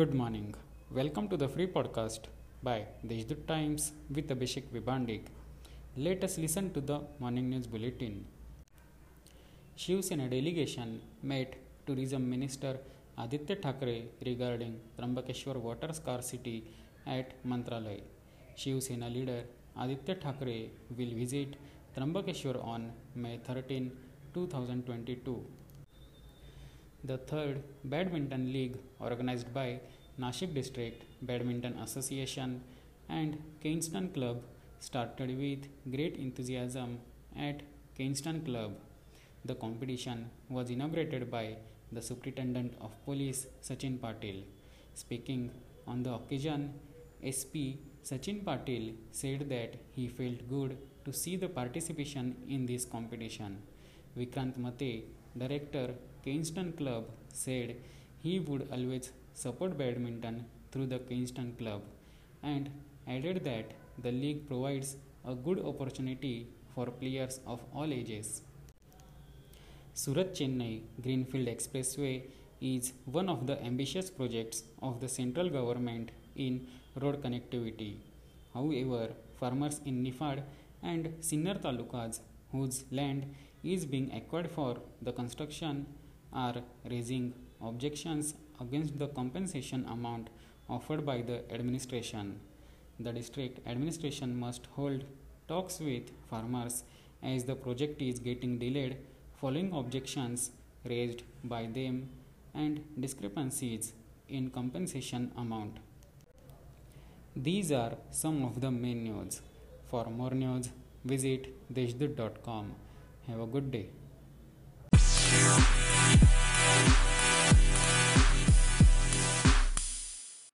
Good morning welcome to the free podcast by Deshdoot times with Abhishek Vibhandik latest listen to the morning news bulletin Shiv Sena delegation met tourism minister Aaditya Thackeray regarding Trimbakeshwar water scarcity at Mantralaya Shiv Sena leader Aaditya Thackeray will visit Trimbakeshwar on May thirteen two thousand twenty two the third badminton league organise by Nashik District Badminton Association and Kingston Club, started with great enthusiasm at Kingston Club. The competition was inaugurated by the Superintendent of Police Sachin Patil. Speaking on the occasion, SP Sachin Patil said that he felt good to see the participation in this competition. Vikrant Mate, director Kingston Club, said he would always support badminton through the Kingston Club and added that the league provides a good opportunity for players of all ages. Surat Chennai Greenfield Expressway is one of the ambitious projects of the central government in road connectivity. However, farmers in Nifad and Sinnar talukas whose land is being acquired for the construction are raising objections against the compensation amount offered by the administration. The district administration must hold talks with farmers as the project is getting delayed following objections raised by them and discrepancies in compensation amount. These are some of the main news. For more news, visit deshdoot.com. Have a good day.